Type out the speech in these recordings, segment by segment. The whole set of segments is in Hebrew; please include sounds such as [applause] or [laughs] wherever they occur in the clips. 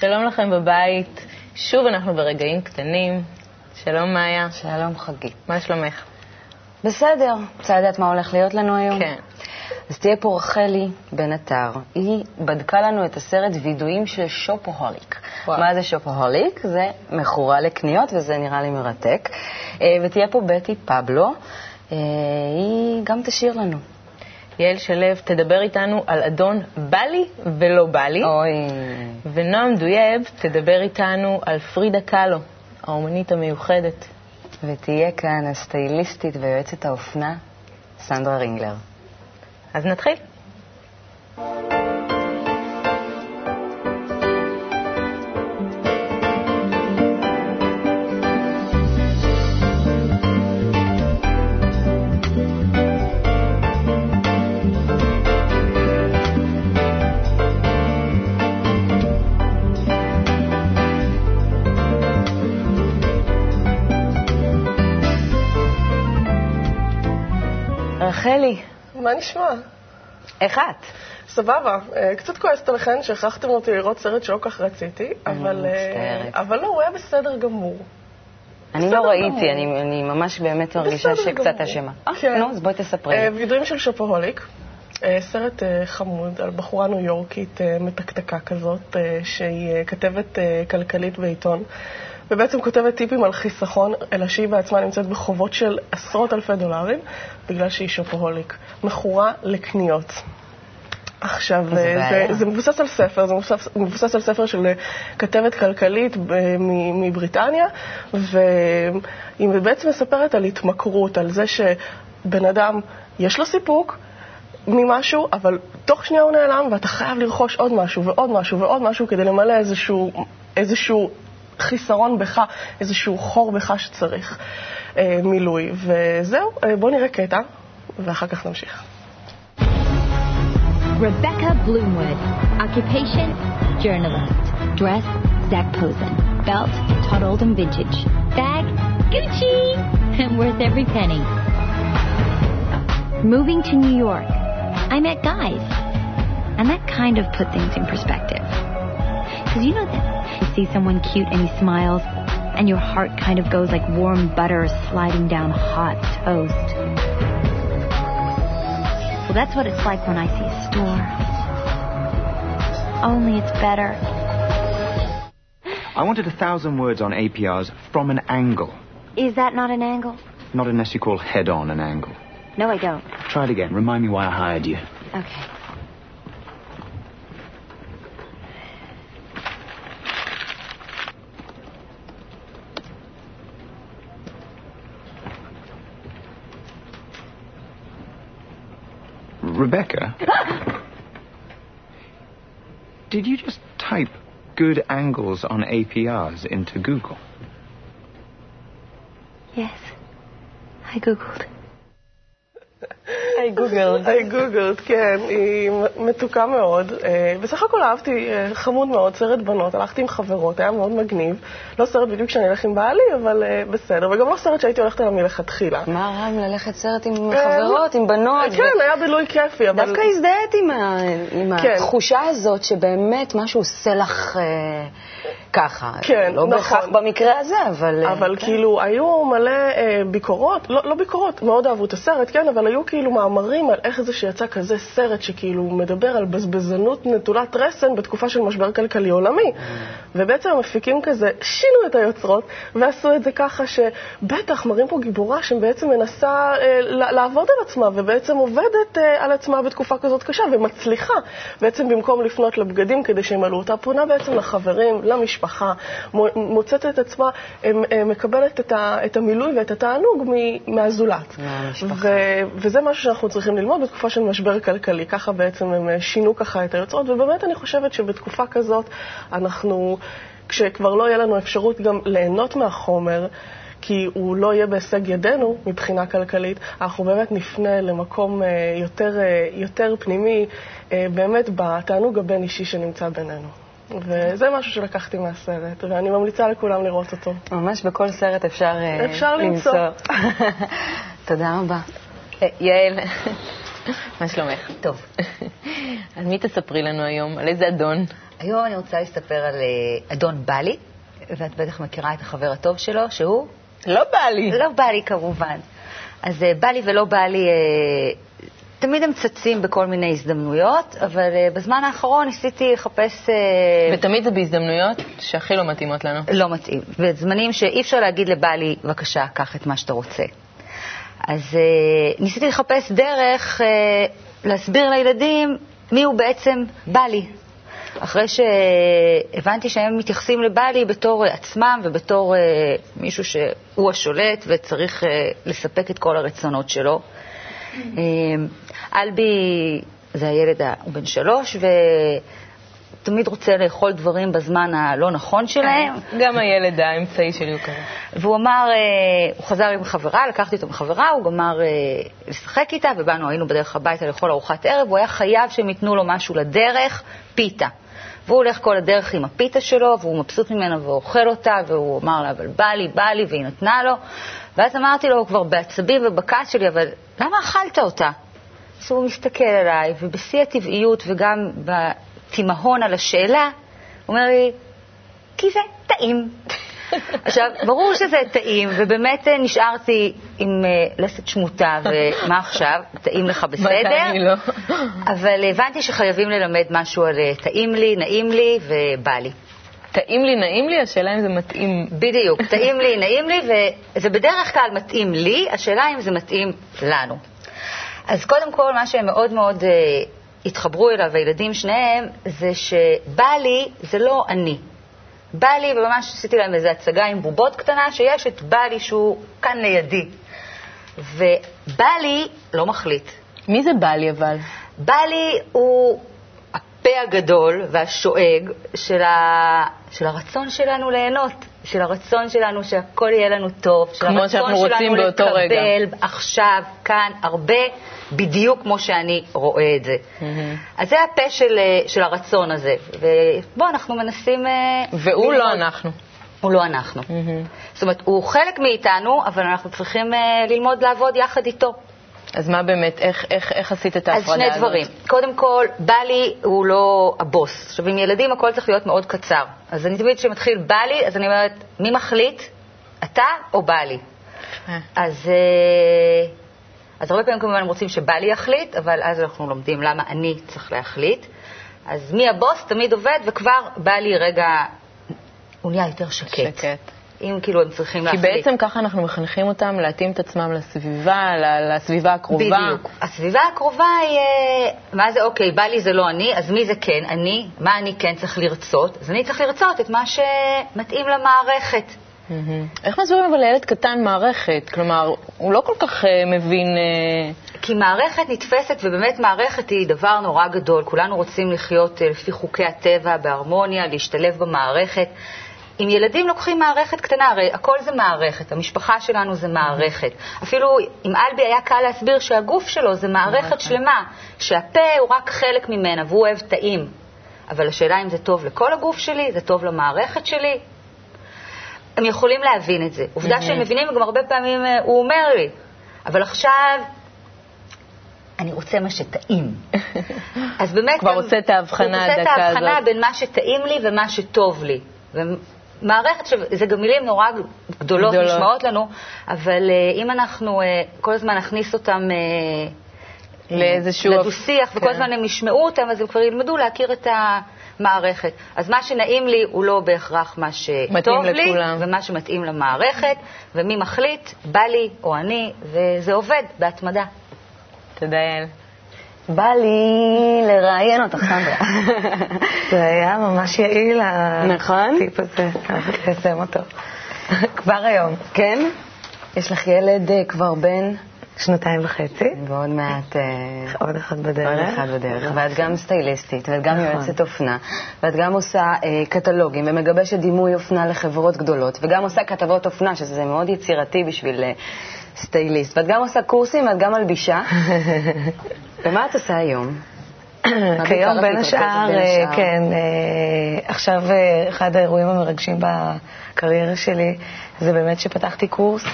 שלום לכם בבית. שוב אנחנו ברגעים קטנים. שלום מאיה. שלום חגית. מה שלומך? בסדר. רוצה לדעת מה הולך להיות לנו היום? כן. אז תהיה פה רחלי בן עטר. היא בדקה לנו את הסרט וידויים של שופוהוליק. וואו. מה זה שופוהוליק? זה מכורה לקניות, וזה נראה לי מרתק. אה, ותהיה פה בטי פבלו. אה, היא גם תשאיר לנו. יעל שלו תדבר איתנו על אדון בא לי ולא בא לי. אוי. ונועם דויאב תדבר איתנו על פרידה קאלו, האומנית המיוחדת. ותהיה כאן הסטייליסטית ויועצת האופנה, סנדרה רינגלר. אז נתחיל. רחלי, מה נשמע? איך את? סבבה. אה, קצת כועסת עליכן שהכרחתם אותי לראות סרט שלא כך רציתי, אבל, אה. אבל לא, הוא היה בסדר גמור. אני לא ראיתי. אני, אני ממש באמת מרגישה שקצת. אשמה. אה, כן. נו, אז בואי תספרי. וידועים של שופוהוליק, אה, סרט חמוד על בחורה ניו יורקית מתקתקה כזאת, שהיא כתבת כלכלית בעיתון, ובעצם כותבת טיפים על חיסכון, אלא שהיא בעצמה נמצאת בחובות של עשרות אלפי דולרים, בגלל שהיא שופוהוליק. מכורה לקניות. עכשיו, בעיה. זה, זה מבוסס על ספר, זה מבוסס, מבוסס על ספר של כתבת כלכלית מבריטניה, והיא בעצם מספרת על התמכרות, על זה שבן אדם, יש לו סיפוק ממשהו, אבל תוך שנייה הוא נעלם, ואתה חייב לרכוש עוד משהו ועוד משהו ועוד משהו כדי למלא איזשהו, איזשהו חיסרון בך, איזשהו חור בך שצריך אה, מילוי. וזהו, אה, בואו נראה קטע, ואחר כך נמשיך. Rebecca Bloomwood. Occupation, journalist. Dress, Zach Posen. Belt, Todd Oldham vintage. Bag, Gucci. And worth every penny. Moving to New York, I met guys. And that kind of put things in perspective. Because you know that you see someone cute and he smiles, and your heart kind of goes like warm butter sliding down hot toast. Well, that's what it's like when I see a store. Only it's better. I wanted a thousand words on APRs from an angle, Is that not an angle? not unless you call head on an angle. No, I don't. Try it again. Remind me why I hired you. Okay. Rebecca? Did you just type good angles on APRs into Google? Yes. I Googled. היי גוגלד, כן, היא מתוקה מאוד. אה, בסך הכל אהבתי, אה, חמוד מאוד, סרט בנות, הלכתי עם חברות, היה מאוד מגניב. לא סרט בדיוק שאני אלך עם בעלי, אבל אה, בסדר, וגם לא סרט שהייתי הולכת אליו מלכתחילה. מה רע עם ללכת סרט עם חברות, עם בנות? כן, היה בילוי כיפי, אבל... דווקא הזדהית עם, כן. התחושה הזאת שבאמת משהו עושה לך ככה. כן, לא נכון. בהכרח במקרה הזה, אבל... אה, אבל כן. כאילו, היו מלא אה, ביקורות, לא, לא ביקורות, מאוד אהבו את הסרט, כן, אבל היו כאילו מאמרים על איך זה שיצא כזה סרט שכאילו מדבר על בזבזנות נטולת רסן בתקופה של משבר כלכלי עולמי. ובעצם המפיקים כזה שינו את היוצרות ועשו את זה ככה שבטח מראים פה גיבורה שבעצם מנסה אה, לעבוד על עצמה ובעצם עובדת אה, על עצמה בתקופה כזאת קשה ומצליחה. בעצם במקום לפנות לבגדים כדי שימלאו אותה, פונה בעצם לחברים, למשפחה, מו- מוצאת את עצמה, אה, מקבלת את, ה, את המילוי ואת התענוג מהזולת. ו- וזה משהו שאנחנו צריכים ללמוד בתקופה של משבר כלכלי. ככה בעצם הם אה, שינו ככה את היוצרות, ובאמת אני חושבת שבתקופה כזאת אנחנו, כשכבר לא יהיה לנו אפשרות גם ליהנות מהחומר, כי הוא לא יהיה בהישג ידינו מבחינה כלכלית, אנחנו באמת נפנה למקום אה, יותר, יותר פנימי, באמת בתענוג הבין-אישי שנמצא בינינו. וזה משהו שלקחתי מהסרט, ואני ממליצה לכולם לראות אותו. ממש בכל סרט אפשר, אה, אפשר למצוא. [laughs] תודה רבה. אה, יעל, [laughs] מה שלומך? טוב. [laughs] על מי תספרי לנו היום? על איזה אדון? היום אני רוצה לספר על אה, אדון בלי, ואת בטח מכירה את החבר הטוב שלו, שהוא? לא בא לי. לא בלי כמובן. אז בלי ולא בלי, תמיד הם צצים בכל מיני הזדמנויות, אבל אה, בזמן האחרון ניסיתי לחפש... אה, ותמיד זה בהזדמנויות שהכי לא מתאימות לנו. לא מתאים. בזמנים שאי אפשר להגיד לבעלי, בבקשה, קח את מה שאתה רוצה. אז אה, ניסיתי לחפש דרך אה, להסביר לילדים מי הוא בעצם בעלי. אחרי שהבנתי שהם מתייחסים לבעלי בתור עצמם ובתור אה, מישהו שהוא השולט וצריך אה, לספק את כל הרצונות שלו. אה, אלבי זה הילד, הוא בן שלוש, ותמיד רוצה לאכול דברים בזמן הלא נכון שלהם. גם הילד האמצעי שלי הוא כזה. והוא אמר, אה, הוא חזר עם חברה, לקחתי אותו עם חברה, הוא גמר אה, לשחק איתה, ובאנו, היינו בדרך הביתה לאכול ארוחת ערב, הוא היה חייב שהם ייתנו לו משהו לדרך, פיתה. והוא הולך כל הדרך עם הפיתה שלו, והוא מבסוט ממנה ואוכל אותה, והוא אמר לה, אבל בא לי, בא לי, והיא נתנה לו. ואז אמרתי לו, כבר בעצבים ובכעס שלי, אבל למה אכלת אותה? אז הוא מסתכל עליי, ובשיא הטבעיות וגם בתימהון על השאלה, הוא אומר לי, כי זה טעים. [laughs] עכשיו, ברור שזה טעים, ובאמת אה, נשארתי עם אה, לסת שמוטה, [laughs] ומה עכשיו? טעים לך בסדר? מתי לא? אבל הבנתי שחייבים ללמד משהו על טעים לי, נעים לי ובא לי. טעים לי, נעים לי, השאלה אם זה מתאים. בדיוק, [laughs] טעים לי, נעים לי, וזה בדרך כלל מתאים לי, השאלה אם זה מתאים לנו. אז קודם כל, מה שהם מאוד מאוד אה, התחברו אליו, הילדים שניהם, זה שבא לי זה לא אני. בא לי, וממש עשיתי להם איזו הצגה עם בובות קטנה, שיש את בא לי שהוא כאן לידי. ובא לי לא מחליט. מי זה בא לי אבל? בא לי הוא הפה הגדול והשואג של, ה... של הרצון שלנו ליהנות, של הרצון שלנו שהכל יהיה לנו טוב, של הרצון שאנחנו שלנו לקבל רגע. עכשיו, כאן, הרבה, בדיוק כמו שאני רואה את זה. אז זה הפה של, אה, של הרצון הזה. ובואו, אנחנו מנסים... אה, והוא לא ללמוד. אנחנו. הוא לא אנחנו. זאת אומרת, הוא חלק מאיתנו, אבל אנחנו צריכים אה, ללמוד לעבוד יחד איתו. אז מה באמת, איך, איך, איך עשית את אז ההפרדה שני הזאת? דברים. קודם כל, בלי הוא לא הבוס. עכשיו, עם ילדים הכל צריך להיות מאוד קצר. אז אני תמיד כשמתחיל בלי, אז אני אומרת, מי מחליט? אתה או בלי? אה. אז, אה, אז הרבה פעמים כמובן הם רוצים שבלי יחליט, אבל אז אנחנו לומדים למה אני צריך להחליט. אז מי הבוס תמיד עובד, וכבר בלי רגע, הוא נהיה יותר שקט. שקט. אם כאילו הם צריכים כי להחליט. בעצם ככה אנחנו מחנכים אותם להתאים את עצמם לסביבה, לסביבה הקרובה. בדיוק. הסביבה הקרובה היא, אה, מה זה, אוקיי, בא לי זה לא אני, אז מי זה כן אני? מה אני כן צריך לרצות? אז אני צריך לרצות את מה שמתאים למערכת. מהמם. איך מסבירים אבל לילד קטן מערכת? כלומר, הוא לא כל כך אה, מבין... אה, כי מערכת נתפסת, ובאמת מערכת היא דבר נורא גדול. כולנו רוצים לחיות אה, לפי חוקי הטבע, בהרמוניה, להשתלב במערכת. אם ילדים לוקחים מערכת קטנה, הרי הכל זה מערכת, המשפחה שלנו זה מערכת. אפילו אם אלבי היה קל להסביר שהגוף שלו זה מערכת שלמה, שהפה הוא רק חלק ממנה והוא אוהב טעים. אבל השאלה אם זה טוב לכל הגוף שלי, זה טוב למערכת שלי. הם יכולים להבין את זה. עובדה שהם מבינים, וגם הרבה פעמים אה, הוא אומר לי, אבל עכשיו אני רוצה מה שטעים. [laughs] אז באמת... כבר גם- עושה את ההבחנה הוא עושה את הדקה ההבחנה הזאת. בין מה שטעים לי ומה שטוב לי. ומערכת, עכשיו, זה גם מילים נורא גדולות, גדולות. נשמעות לנו, אבל אה, אם אנחנו אה, כל הזמן נכניס אותם אה, לאיזשהו... לדו-שיח, וכל כן. הזמן הם ישמעו אותם, אז הם כבר ילמדו להכיר את המערכת. אז מה שנעים לי הוא לא בהכרח מה שטוב לי, לכולם. ומה שמתאים למערכת, ומי מחליט, בא לי או אני, וזה עובד בהתמדה. תודה, יעל. בא לי לראיין אותך, סנדרה. [laughs] זה היה ממש יעיל, נכון. הטיפ הזה, צריך לסיים אותו. כבר היום. כן? יש לך ילד אה, כבר בן שנתיים וחצי, ועוד מעט... אה, עוד אחד בדרך. עוד אחד בדרך, ואת גם סטייליסטית, ואת גם נכון. יועצת אופנה, ואת גם עושה אה, קטלוגים ומגבשת דימוי אופנה לחברות גדולות, וגם עושה כתבות אופנה, שזה מאוד יצירתי בשביל אה, סטייליסט, ואת גם עושה קורסים ואת גם מלבישה. [laughs] ומה את עושה היום? [clears throat] כיום בין השאר? כן, עכשיו אחד האירועים המרגשים בקריירה שלי זה באמת שפתחתי קורס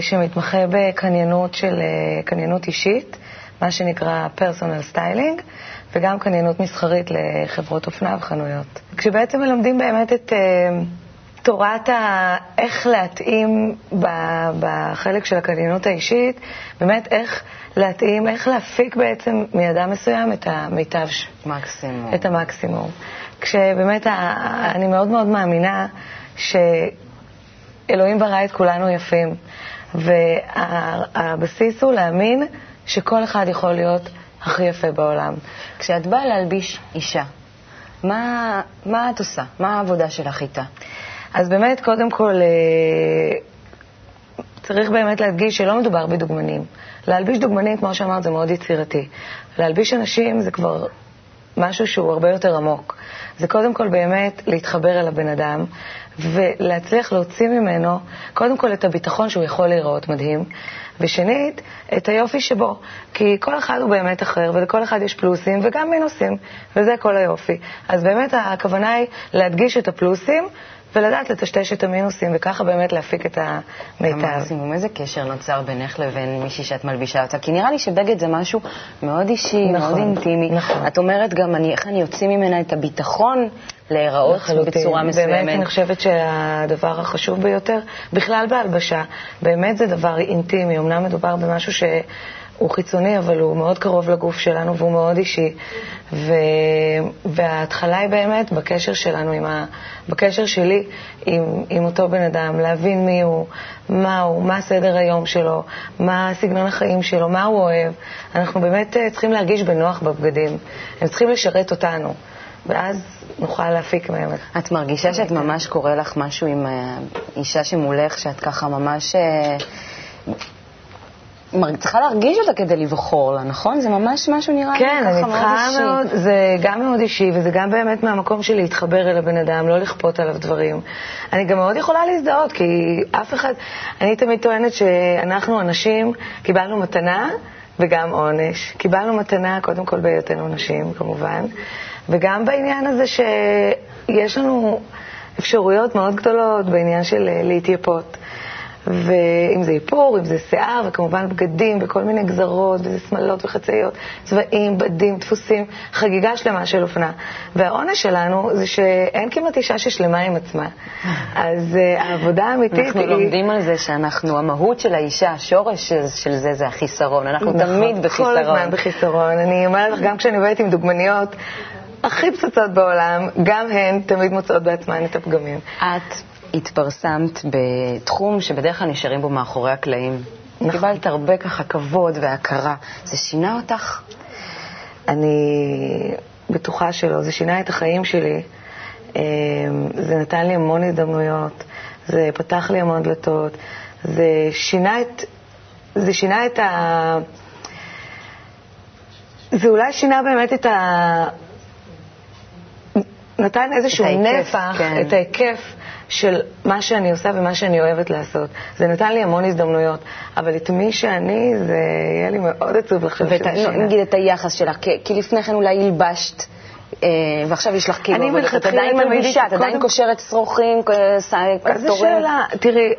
שמתמחה בקניינות של, אה, קניינות אישית מה שנקרא personal styling, וגם קניינות מסחרית לחברות אופנה וחנויות. כשבעצם מלמדים באמת את אה, תורת ה... איך להתאים ב... בחלק של הקניינות האישית, באמת איך להתאים, איך להפיק בעצם מאדם מסוים את המיטב. מקסימום. את המקסימום. כשבאמת ה... אני מאוד מאוד מאמינה שאלוהים ברא את כולנו יפים, והבסיס הוא להאמין שכל אחד יכול להיות הכי יפה בעולם. כשאת באה להלביש אישה, מה, מה את עושה? מה העבודה שלך איתה? אז באמת, קודם כל, אה, צריך באמת להדגיש שלא מדובר בדוגמנים. להלביש דוגמנים, כמו שאמרת, זה מאוד יצירתי. להלביש אנשים זה כבר משהו שהוא הרבה יותר עמוק. זה קודם כל באמת להתחבר אל הבן אדם ולהצליח להוציא ממנו קודם כל את הביטחון שהוא יכול להיראות מדהים, ושנית, את היופי שבו. כי כל אחד הוא באמת אחר, ולכל אחד יש פלוסים וגם מינוסים, וזה כל היופי. אז באמת הכוונה היא להדגיש את הפלוסים ולדעת לטשטש את המינוסים, וככה באמת להפיק את המיטב. המקסימום, איזה קשר נוצר בינך לבין מישהי שאת מלבישה אותה? כי נראה לי שבגד זה משהו מאוד אישי, נכון, מאוד אינטימי. נכון. את אומרת גם, אני, איך אני אוציא ממנה את הביטחון להיראות בצורה מסוימת. באמת, אני חושבת שהדבר החשוב ביותר, בכלל בהלבשה, באמת זה דבר אינטימי. אמנם מדובר במשהו ש... הוא חיצוני, אבל הוא מאוד קרוב לגוף שלנו והוא מאוד אישי. ו... וההתחלה היא באמת בקשר שלנו, עם ה... בקשר שלי עם, עם אותו בן אדם, להבין מי הוא, מה הוא, מה סדר היום שלו, מה סגנון החיים שלו, מה הוא אוהב. אנחנו באמת אה, צריכים להרגיש בנוח בבגדים. הם צריכים לשרת אותנו, ואז נוכל להפיק מהם את... מרגישה שאת ממש קורה לך משהו עם האישה שמולך, שאת ככה ממש... אה, צריכה להרגיש אותה כדי לבחור לה, נכון? זה ממש משהו נראה לי כן, ככה מאוד אישי. כן, מאוד, זה גם מאוד אישי, וזה גם באמת מהמקום של להתחבר אל הבן אדם, לא לכפות עליו דברים. אני גם מאוד יכולה להזדהות, כי אף אחד... אני תמיד טוענת שאנחנו, הנשים, קיבלנו מתנה וגם עונש. קיבלנו מתנה, קודם כל בהיותנו נשים, כמובן, וגם בעניין הזה שיש לנו אפשרויות מאוד גדולות בעניין של להתייפות. ואם זה איפור, אם זה שיער, וכמובן בגדים וכל מיני גזרות, וזה שמלות וחצאיות, צבעים, בדים, דפוסים, חגיגה שלמה של אופנה. והעונש שלנו זה שאין כמעט אישה ששלמה עם עצמה. אז uh, העבודה האמיתית אנחנו היא... אנחנו לומדים על זה שאנחנו, המהות של האישה, השורש של זה זה החיסרון. אנחנו נכון, תמיד בחיסרון. כל הזמן בחיסרון. אני אומרת לך, גם כשאני עובדת עם דוגמניות, הכי פצצות בעולם, גם הן תמיד מוצאות בעצמן את הפגמים. את התפרסמת בתחום שבדרך כלל נשארים בו מאחורי הקלעים. נכון. קיבלת הרבה ככה כבוד והכרה. זה שינה אותך? אני בטוחה שלא. זה שינה את החיים שלי. אמ, זה נתן לי המון הזדמנויות. זה פתח לי המון דלתות. זה שינה את... זה שינה את ה... זה אולי שינה באמת את ה... נתן איזשהו את ההיקף, נפח, כן. את ההיקף של מה שאני עושה ומה שאני אוהבת לעשות. זה נתן לי המון הזדמנויות, אבל את מי שאני, זה יהיה לי מאוד עצוב לחשוב שזה שינה. נגיד את היחס שלך, כי, כי לפני כן אולי הלבשת. אה, ועכשיו יש לך כאילו, אבל את עדיין מלבישה, את עדיין קושרת שרוכים, כפתורים. אז זו שאלה, תראי,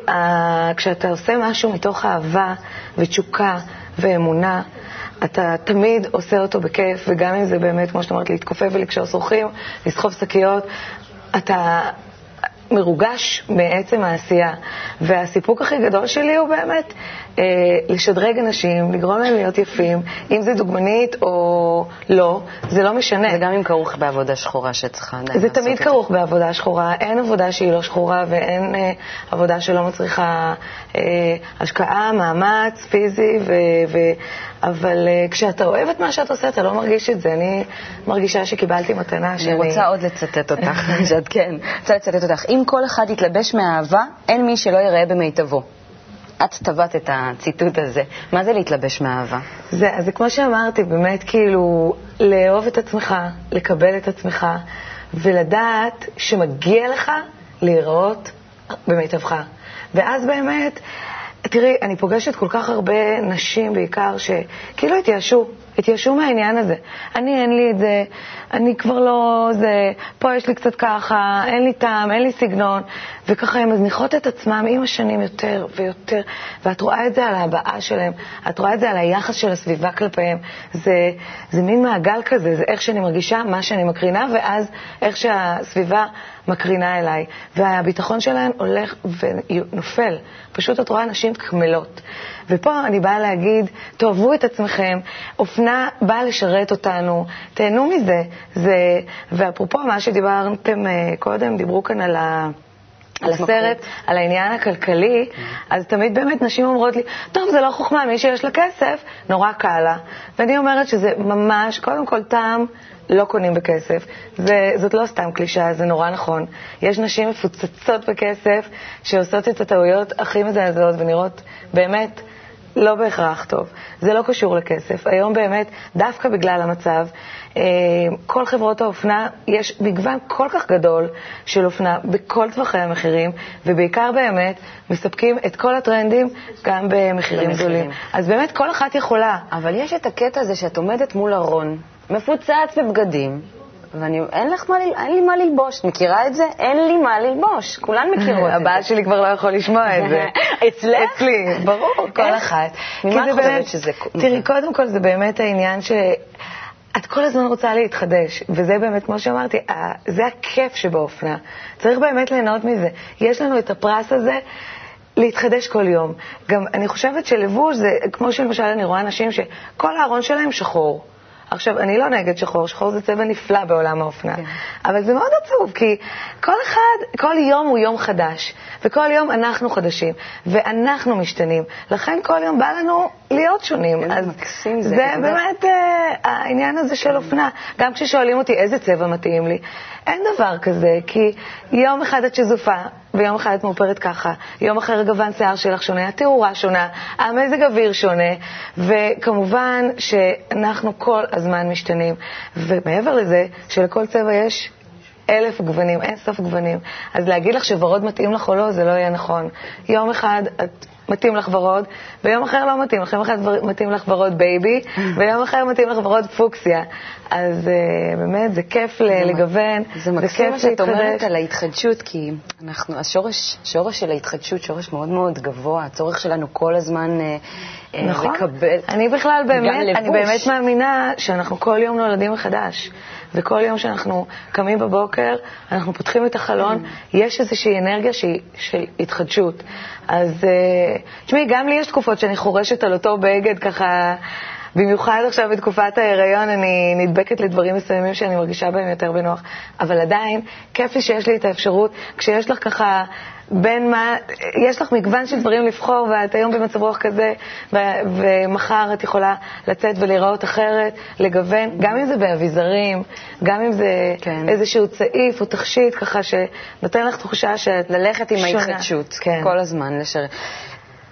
כשאתה עושה משהו מתוך אהבה ותשוקה ואמונה, אתה תמיד עושה אותו בכיף, וגם אם זה באמת, כמו שאת אומרת, להתכופף ולקשור שרוכים, לסחוב שקיות, אתה מרוגש מעצם העשייה. והסיפוק הכי גדול שלי הוא באמת אה, לשדרג אנשים, לגרום להם להיות יפים, אם זה דוגמנית או לא, זה לא משנה. וגם אם כרוך בעבודה שחורה שצריכה עדיין לעשות זה זה. תמיד כרוך בעבודה שחורה, אין עבודה שהיא לא שחורה ואין אה, עבודה שלא מצריכה אה, השקעה, מאמץ פיזי, ו, ו, אבל אה, כשאתה אוהב את מה שאת עושה, אתה לא מרגיש את זה. אני מרגישה שקיבלתי מתנה שאני... אני רוצה עוד לצטט אותך, [laughs] שאת כן, רוצה לצטט אותך. אם כל אחד יתלבש מאהבה, אין מי שלא יראה במיטבו. את טבעת את הציטוט הזה. מה זה להתלבש מאהבה? זה, זה כמו שאמרתי, באמת כאילו לאהוב את עצמך, לקבל את עצמך, ולדעת שמגיע לך להיראות במיטבך. ואז באמת, תראי, אני פוגשת כל כך הרבה נשים בעיקר שכאילו התייאשו, התייאשו מהעניין הזה. אני, אין לי את זה, אני כבר לא זה, פה יש לי קצת ככה, אין לי טעם, אין לי סגנון, וככה הן מזניחות את עצמם עם השנים יותר ויותר, ואת רואה את זה על ההבעה שלהם, את רואה את זה על היחס של הסביבה כלפיהם. זה, זה מין מעגל כזה, זה איך שאני מרגישה, מה שאני מקרינה, ואז איך שהסביבה מקרינה אליי. והביטחון שלהן הולך ונופל. פשוט את רואה נשים קמלות. ופה אני באה להגיד, תאהבו את עצמכם, אופנה באה לשרת אותנו, תהנו מזה. זה, ואפרופו מה שדיברתם אה, קודם, דיברו כאן על ה... על הסרט, על העניין הכלכלי, אז תמיד באמת נשים אומרות לי, טוב, זה לא חוכמה, מי שיש לה כסף, נורא קל לה. ואני אומרת שזה ממש, קודם כל, טעם לא קונים בכסף. זה, זאת לא סתם קלישאה, זה נורא נכון. יש נשים מפוצצות בכסף שעושות את הטעויות הכי מזעזעות ונראות באמת לא בהכרח טוב. זה לא קשור לכסף. היום באמת, דווקא בגלל המצב, אה, כל חברות האופנה, יש מגוון כל כך גדול של אופנה בכל טווחי המחירים, ובעיקר באמת מספקים את כל הטרנדים גם במחירים גדולים. אז באמת כל אחת יכולה. אבל יש את הקטע הזה שאת עומדת מול ארון, מפוצץ בבגדים, ואני, אין לך מה, אין לי מה ללבוש. את מכירה את זה? אין לי מה ללבוש. כולן מכירות את [laughs] זה. הבעל שלי כבר לא יכול לשמוע את זה. [laughs] אצלך? אצלי, ברור, כל אחת. ממה את חושבת שזה... תראי, קודם כל זה באמת העניין ש... את כל הזמן רוצה להתחדש, וזה באמת, כמו שאמרתי, זה הכיף שבאופנה. צריך באמת ליהנות מזה. יש לנו את הפרס הזה להתחדש כל יום. גם אני חושבת שלבוש זה, כמו שלמשל אני רואה אנשים שכל הארון שלהם שחור. עכשיו, אני לא נגד שחור, שחור זה צבע נפלא בעולם האופנה, כן. אבל זה מאוד עצוב, כי כל אחד, כל יום הוא יום חדש, וכל יום אנחנו חדשים, ואנחנו משתנים. לכן כל יום בא לנו להיות שונים. אז מקסים זה. זה באמת uh, העניין הזה של אופנה. גם כששואלים אותי איזה צבע מתאים לי, אין דבר כזה, כי יום אחד את שזופה, ויום אחד את מאופרת ככה, יום אחר גוון שיער שלך שונה, התאורה שונה, המזג אוויר שונה, וכמובן שאנחנו כל הזמן משתנים. ומעבר לזה, שלכל צבע יש אלף גוונים, אין סוף גוונים. אז להגיד לך שוורוד מתאים לך או לא, זה לא יהיה נכון. יום אחד את מתאים לך ורוד, ויום אחר לא מתאים לך, יום אחד מתאים לך ורוד בייבי, ויום אחר מתאים לך ורוד פוקסיה. אז אה, באמת, זה כיף לגוון, זה מקסים מה שאת אומרת על ההתחדשות, כי אנחנו, השורש שורש של ההתחדשות, שורש מאוד מאוד גבוה, הצורך שלנו כל הזמן אה, נכון. לקבל. אני בכלל באמת, אני באמת מאמינה שאנחנו כל יום נולדים מחדש. וכל יום שאנחנו קמים בבוקר, אנחנו פותחים את החלון, יש איזושהי אנרגיה שהיא של התחדשות. אז תשמעי, גם לי יש תקופות שאני חורשת על אותו בגד ככה... במיוחד עכשיו בתקופת ההיריון אני נדבקת לדברים מסוימים שאני מרגישה בהם יותר בנוח, אבל עדיין כיף לי שיש לי את האפשרות, כשיש לך ככה בין מה, יש לך מגוון של דברים לבחור ואת היום במצב רוח כזה, ו- ומחר את יכולה לצאת ולהיראות אחרת, לגוון, גם אם זה באביזרים, גם אם זה כן. איזשהו צעיף או תכשיט, ככה שנותן לך תחושה שאת ללכת עם שונה. ההתחדשות, כן. כל הזמן. לשר...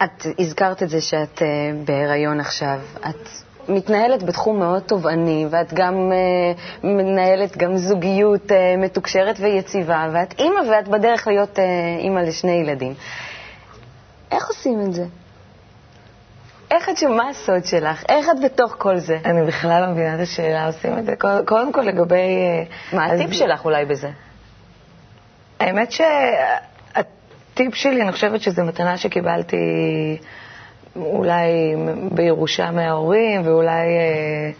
את הזכרת את זה שאת uh, בהיריון עכשיו. את מתנהלת בתחום מאוד תובעני, ואת גם uh, מנהלת גם זוגיות uh, מתוקשרת ויציבה, ואת אימא ואת בדרך להיות uh, אימא לשני ילדים. איך עושים את זה? איך את, מה הסוד שלך? איך את בתוך כל זה? אני בכלל לא מבינה את השאלה, עושים את זה. קודם כל לגבי... מה הטיפ שלך אולי בזה? האמת שהטיפ שלי, אני חושבת שזו מתנה שקיבלתי אולי בירושה מההורים, ואולי אה,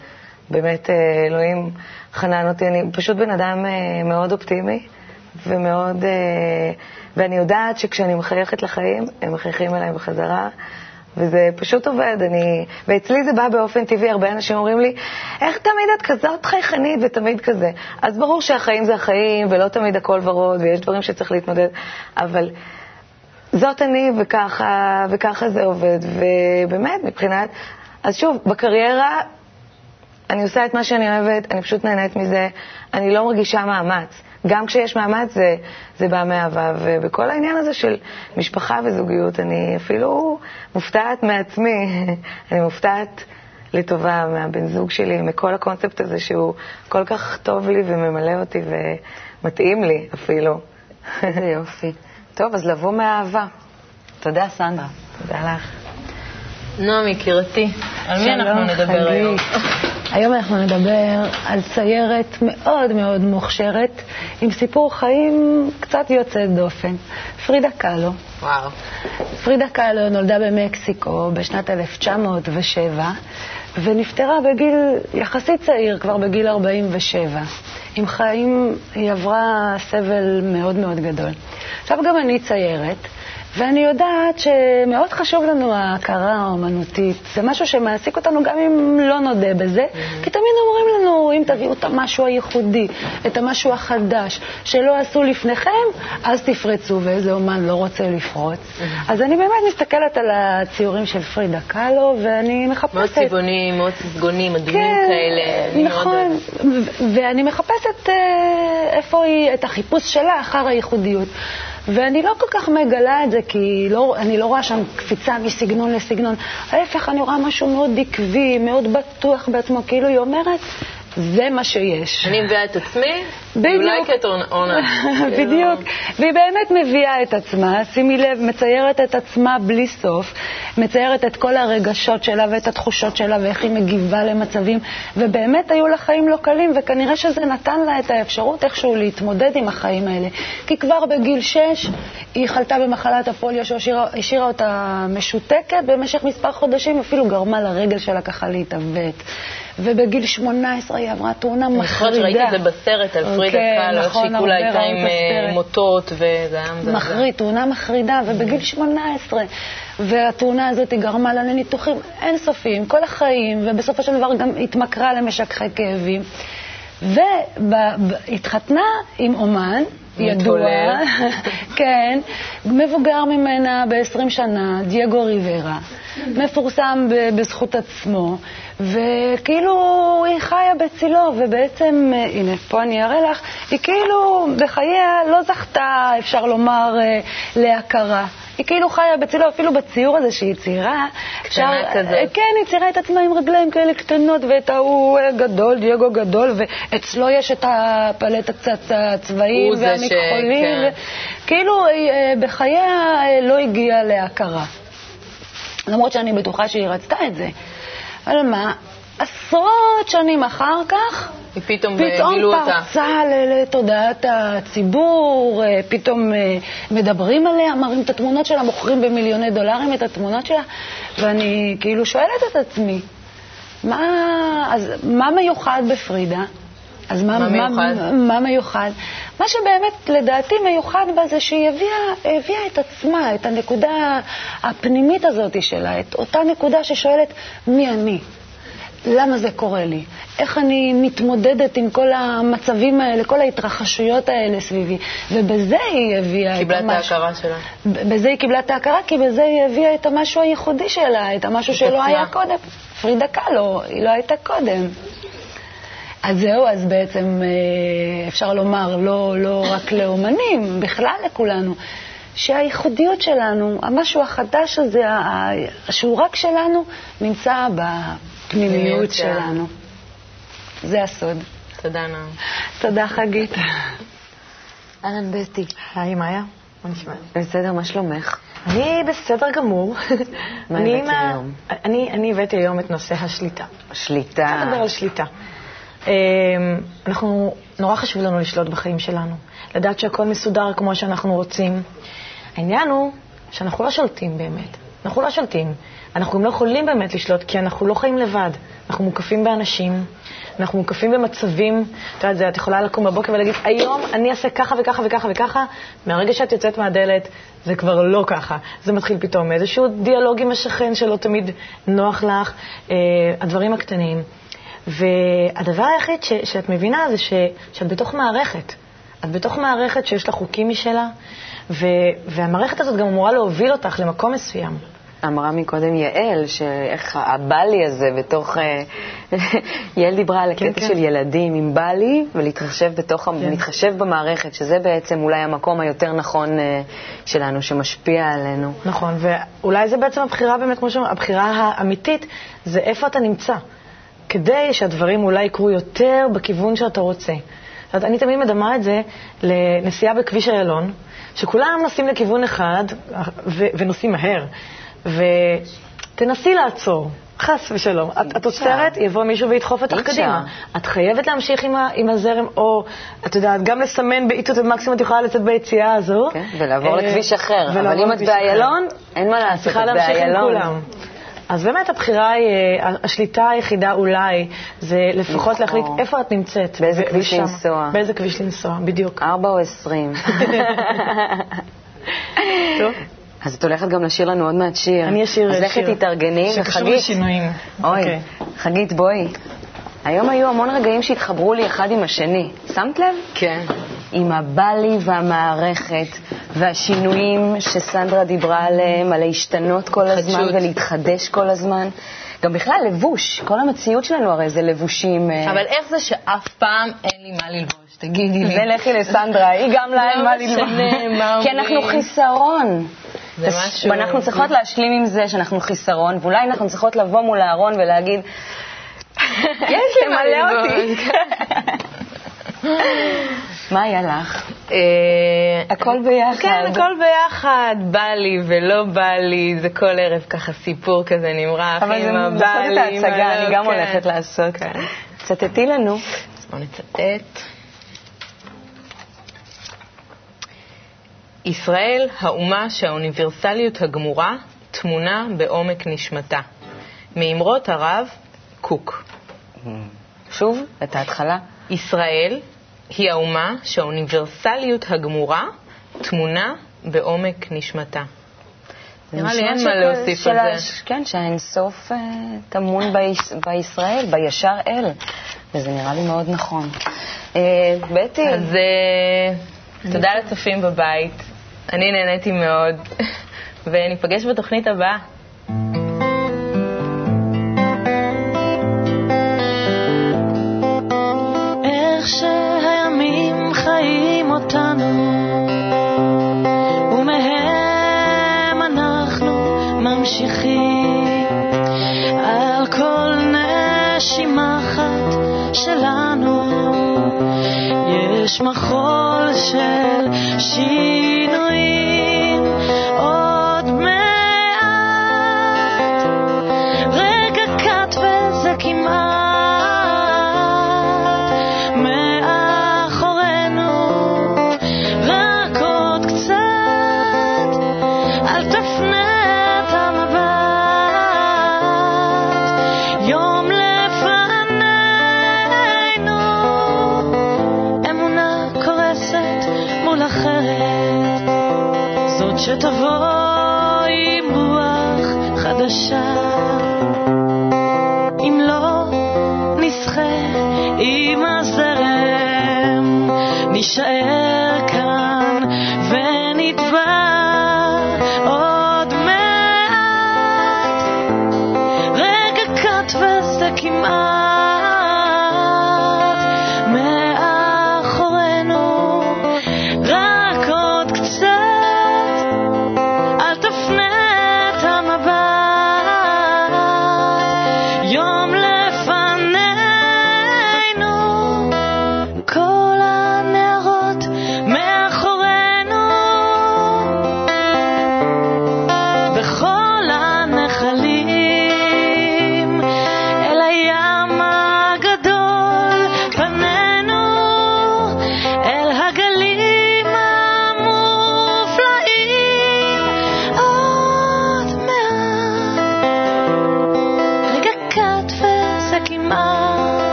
באמת אה, אלוהים חנן אותי. אני פשוט בן אדם אה, מאוד אופטימי, ומאוד... אה, ואני יודעת שכשאני מחייכת לחיים, הם מחייכים אליי בחזרה. וזה פשוט עובד, אני... ואצלי זה בא באופן טבעי, הרבה אנשים אומרים לי, איך תמיד את כזאת חייכנית ותמיד כזה? אז ברור שהחיים זה החיים, ולא תמיד הכל ורוד, ויש דברים שצריך להתמודד, אבל זאת אני, וככה, וככה זה עובד. ובאמת, מבחינת... אז שוב, בקריירה אני עושה את מה שאני אוהבת, אני פשוט נהנית מזה, אני לא מרגישה מאמץ. גם כשיש מאמץ זה, זה בא מאהבה, ובכל העניין הזה של משפחה וזוגיות, אני אפילו מופתעת מעצמי, [laughs] אני מופתעת לטובה מהבן זוג שלי, מכל הקונספט הזה שהוא כל כך טוב לי וממלא אותי ומתאים לי אפילו. איזה יופי. טוב, אז לבוא מאהבה. תודה, סנדרה. תודה לך. נועם, יקירתי, על מי אנחנו נדבר היום? היום אנחנו נדבר על ציירת מאוד מאוד מוכשרת, עם סיפור חיים קצת יוצא דופן. פרידה קאלו. וואו. פרידה קאלו נולדה במקסיקו בשנת 1907, ונפטרה בגיל יחסית צעיר, כבר בגיל 47. עם חיים, היא עברה סבל מאוד מאוד גדול. עכשיו גם אני ציירת, ואני יודעת שמאוד חשוב לנו ההכרה האומנותית. זה משהו שמעסיק אותנו גם אם לא נודה בזה, mm-hmm. כי תמיד אומרים לנו, אם תביאו את המשהו הייחודי, את המשהו החדש, שלא עשו לפניכם, אז תפרצו, ואיזה אומן לא רוצה לפרוץ. Mm-hmm. אז אני באמת מסתכלת על הציורים של פרידה קאלו, ואני מחפשת... מאוד צבעונים, מאוד ססגונים, אדומים כן, כאלה. נכון, ואני מחפשת אה, איפה היא, את החיפוש שלה אחר הייחודיות. ואני לא כל כך מגלה את זה, כי לא, אני לא רואה שם קפיצה מסגנון לסגנון. ההפך, אני רואה משהו מאוד עקבי, מאוד בטוח בעצמו, כאילו היא אומרת, זה מה שיש. אני מביאה את עצמי, בדיוק. אולי כעונה. [laughs] בדיוק. והיא באמת מביאה את עצמה, שימי לב, מציירת את עצמה בלי סוף, מציירת את כל הרגשות שלה ואת התחושות שלה ואיך היא מגיבה למצבים, ובאמת היו לה חיים לא קלים, וכנראה שזה נתן לה את האפשרות איכשהו להתמודד עם החיים האלה. כי כבר בגיל שש היא חלתה במחלת הפוליו שהשאירה אותה משותקת במשך מספר חודשים, אפילו גרמה לרגל שלה ככה להתעוות. ובגיל 18 היא עברה תאונה מחרידה. אני זוכרת שראיתי את זה בסרט על פרידה קאלו, איך נכון, שהיא כולה הייתה עם. מוטות, וזה היה מזעזע. מחריד, תאונה מחרידה, ובגיל 18. והתאונה הזאת היא גרמה לה לניתוחים אינסופיים, כל החיים, ובסופו של דבר גם התמכרה למשככי כאבים. והתחתנה עם אומן, ידוע, [laughs] כן, מבוגר ממנה ב-20 שנה, דייגו ריברה, מפורסם בזכות עצמו, וכאילו היא חיה בצילו, ובעצם, אה, הנה, פה אני אראה לך, היא כאילו בחייה לא זכתה, אפשר לומר, אה, להכרה. היא כאילו חיה בצילו, אפילו בציור הזה שהיא ציירה. קטנה כזאת. כן, היא ציירה את עצמה עם רגליים כאלה קטנות, ואת ההוא אה, גדול, דייגו גדול, ואצלו יש את הפלט קצת הצבעים זה ש- והמכחולים. כן. כאילו, אה, בחייה אה, לא הגיעה להכרה. למרות שאני בטוחה שהיא רצתה את זה. אבל מה, עשרות שנים אחר כך, פתאום פתאום. פרצה לתודעת הציבור, אה, פתאום אה, מדברים עליה, מראים את התמונות שלה, מוכרים במיליוני דולרים את התמונות שלה, ואני כאילו שואלת את עצמי, מה, אז מה מיוחד בפרידה? אז מה, מה מיוחד? מה, מה מיוחד? מה שבאמת לדעתי מיוחד בה זה שהיא הביאה, הביאה את עצמה, את הנקודה הפנימית הזאת שלה, את אותה נקודה ששואלת מי אני, למה זה קורה לי, איך אני מתמודדת עם כל המצבים האלה, כל ההתרחשויות האלה סביבי, ובזה היא הביאה את קיבלה את המשהו. ההכרה שלה. בזה היא קיבלה את ההכרה, כי בזה היא הביאה את המשהו הייחודי שלה, את המשהו את שלא עצמה. היה קודם. פרידה קאלו, היא לא הייתה קודם. אז זהו, אז בעצם אה, אפשר לומר, לא, לא רק לאומנים, בכלל לכולנו, שהייחודיות שלנו, המשהו החדש הזה, שהוא רק שלנו, נמצא בפנימיות פנימיות שלנו. שלנו. זה הסוד. תודה, נעם. תודה, חגית. אהלן, בטי. היי, מאיה, מה נשמע? בסדר, מה שלומך? אני בסדר גמור. מה אני הבאת עם ה- היום? אני אני הבאתי היום את נושא השליטה. שליטה. בוא נדבר על שליטה. אמ, אנחנו, נורא חשוב לנו לשלוט בחיים שלנו, לדעת שהכל מסודר כמו שאנחנו רוצים. העניין הוא שאנחנו לא שולטים באמת. אנחנו לא שולטים. אנחנו גם לא יכולים באמת לשלוט, כי אנחנו לא חיים לבד. אנחנו מוקפים באנשים, אנחנו מוקפים במצבים. את יודעת, את יכולה לקום בבוקר ולהגיד, היום אני אעשה ככה וככה וככה וככה, מהרגע שאת יוצאת מהדלת, זה כבר לא ככה. זה מתחיל פתאום איזשהו דיאלוג עם השכן שלא תמיד נוח לך, אה, הדברים הקטנים. והדבר היחיד ש, שאת מבינה זה ש, שאת בתוך מערכת. את בתוך מערכת שיש לה חוקים משלה, ו, והמערכת הזאת גם אמורה להוביל אותך למקום מסוים. אמרה מקודם יעל, שאיך הבלי הזה בתוך... אה, [laughs] יעל דיברה על הקטע כן. של ילדים עם בלי, ולהתחשב בתוך, כן. להתחשב במערכת, שזה בעצם אולי המקום היותר נכון אה, שלנו, שמשפיע עלינו. נכון, ואולי זה בעצם הבחירה באמת, כמו שאומרים, הבחירה האמיתית זה איפה אתה נמצא, כדי שהדברים אולי יקרו יותר בכיוון שאתה רוצה. זאת אומרת, אני תמיד מדמה את זה לנסיעה בכביש איילון, שכולם נוסעים לכיוון אחד ו- ונוסעים מהר, ותנסי לעצור. חס ושלום. את, את עוצרת, יבוא מישהו וידחוף אותך. קדימה. את חייבת להמשיך עם, ה, עם הזרם, או, את יודעת, גם לסמן בעיתות ומקסימום את יכולה לצאת ביציאה הזו. כן, ולעבור אה, לכביש אחר. אבל אם את. באיילון, אין מה לעשות, צריכה את להמשיך עם באיילון. כולם. אז באמת הבחירה היא, אה, השליטה היחידה אולי, זה לפחות לבחור. להחליט איפה את נמצאת. באיזה כביש. לנסוע. באיזה כביש לנסוע, בדיוק. ארבע או עשרים. [laughs] טוב. אז את הולכת גם לשיר לנו עוד מעט שיר. אני אשיר אז לכי שיר. תתארגני, שקשור. לשינויים. אוי, אוקיי. חגית, בואי. היום היו המון רגעים שהתחברו לי אחד עם השני. שמת לב? כן. עם הבלי והמערכת והשינויים שסנדרה דיברה עליהם, על להשתנות כל הזמן התחדשות. ולהתחדש כל הזמן. גם בכלל לבוש, כל המציאות שלנו הרי זה לבושים. אה, אבל איך זה שאף פעם אין לי מה ללבוש? תגידי לי. זה לכי לסנדרה, היא גם לה אין לא מה ללבוש. [laughs] כי אנחנו. חיסרון. ואנחנו צריכות להשלים עם זה שאנחנו חיסרון, ואולי אנחנו צריכות לבוא מול הארון ולהגיד, [laughs] יש לי מה תמלא אותי. [laughs] [laughs] מה היה לך? אה, הכל ביחד. כן, הכל ביחד. בא לי ולא בא לי, זה כל ערב ככה סיפור כזה נמרח. אבל זה לעשות בא את ההצגה, אני גם כן. הולכת לעשות. כן. צטטי לנו. אז בואו נצטט. ישראל, האומה שהאוניברסליות הגמורה טמונה בעומק נשמתה. מאמרות הרב קוק. שוב, את ההתחלה. ישראל היא האומה שהאוניברסליות הגמורה טמונה בעומק נשמתה. נראה לי אין מה להוסיף על זה. כן, שהאינסוף אה, טמון ביש- בישראל, בישר אל, וזה נראה לי מאוד נכון. אה, בטי, אז אה, תודה לצופים בבית. אני נהניתי מאוד, [laughs] וניפגש בתוכנית הבאה. איך אותנו, ומהם אנחנו ממשיכים על כל נשימה אחת שלנו. יש מחול של שינויים